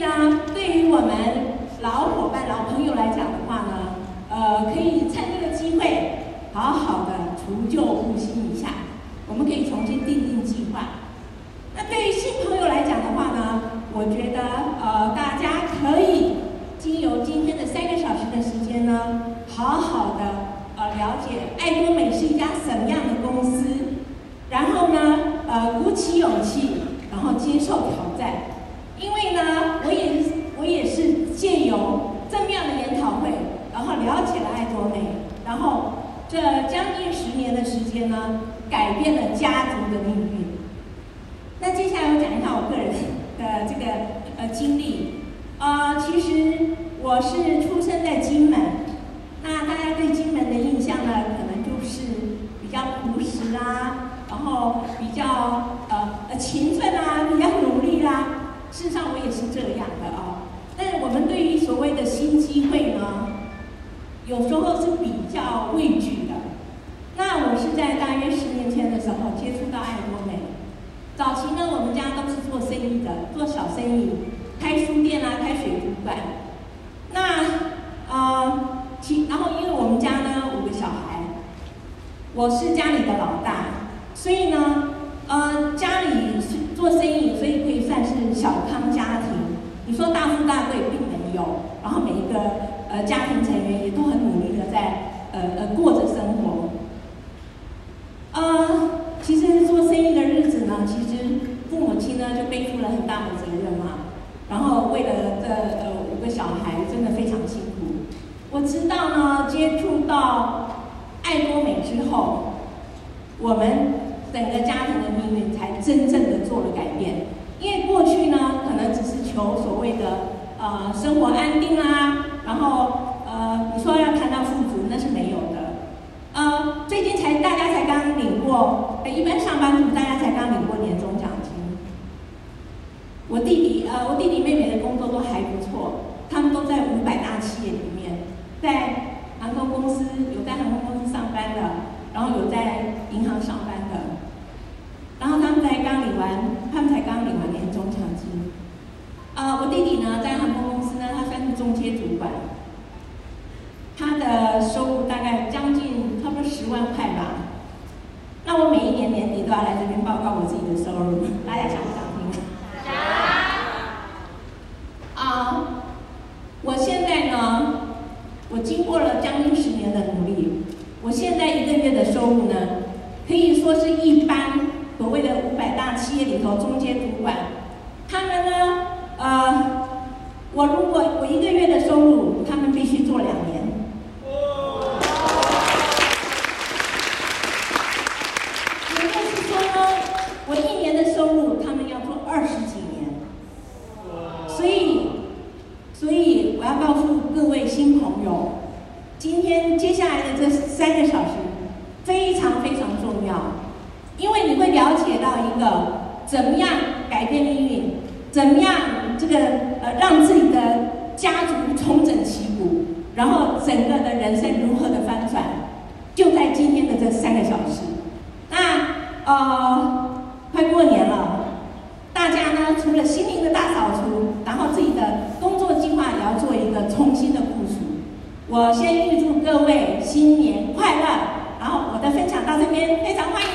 以呢，对于我们老伙伴、老朋友来讲的话呢，呃，可以趁这个机会，好好的除旧布新一下，我们可以重新订定计划。那对于新朋友来讲的话呢，我觉得呃，大家可以经由今天的三个小时的时间呢，好好的呃了解爱多美是一家什么样的公司，然后呢，呃，鼓起勇气，然后接受挑战，因为呢，我也我也是借由这么样的研讨会，然后了解了爱多美，然后这将近十年的时间呢，改变了家族的命运。那接下来我讲一下我个人的这个呃经历。呃，其实我是出生在金门。那大家对金门的印象呢，可能就是比较朴实啊，然后比较呃呃勤奋啊，比较努力、啊。事实上我也是这样的啊。但是我们对于所谓的新机会，有时候是比较畏惧的。那我是在大约十年前的时候接触到爱多美。早期呢，我们家都是做生意的，做小生意，开书店啊，开水族馆。那呃，其然后因为我们家呢五个小孩，我是家里的老大，所以呢，呃，家里是做生意，所以可以算是小康家庭。你说大富大贵，呃家庭成员也都很努力的在呃呃过着生活。呃。其实做生意的日子呢，其实父母亲呢就背负了很大的责任嘛。然后为了这呃五个小孩，真的非常辛苦。我知道呢，接触到爱多美之后，我们整个家庭的命运才真正的做了改变。因为过去呢，可能只是求所谓的呃生活安定啊，然后呃你说要谈到富足，那是没有的。呃，最近才大家才刚领过，一般上班族大家才刚领过年终奖金。我弟弟呃，我弟弟妹妹的工作都还不错，他们都在五百大企业里面，在航空公司有在航空公司上班的，然后有在银行上班的，然后他们才刚领完，他们才刚领完年终奖金。呃，我弟弟呢，在，中阶主管。他的收入大概将近差不多十万块吧。那我每一年年底都要来这边报告我自己的收入，大家想不想听？想。啊，我现在呢，我经过了将近十年的努力，我现在一个月的收入呢，可以说是一般所谓的五百大企业里头中间主管，他们呢，呃，我如果我一个月的收入，他们必须做两年。也就是说我一年的收入，他们要做二十几年，所以，所以我要告诉各位新朋友，今天接下来的这三个小时非常非常重要，因为你会了解到一个怎么样改变命运，怎么样这个呃让自己的家族重整旗鼓，然后整个的人生如何的翻转，就在今天的这三个小时。那呃。快过年了，大家呢除了心灵的大扫除，然后自己的工作计划也要做一个重新的部署。我先预祝各位新年快乐，然后我的分享到这边非常欢迎。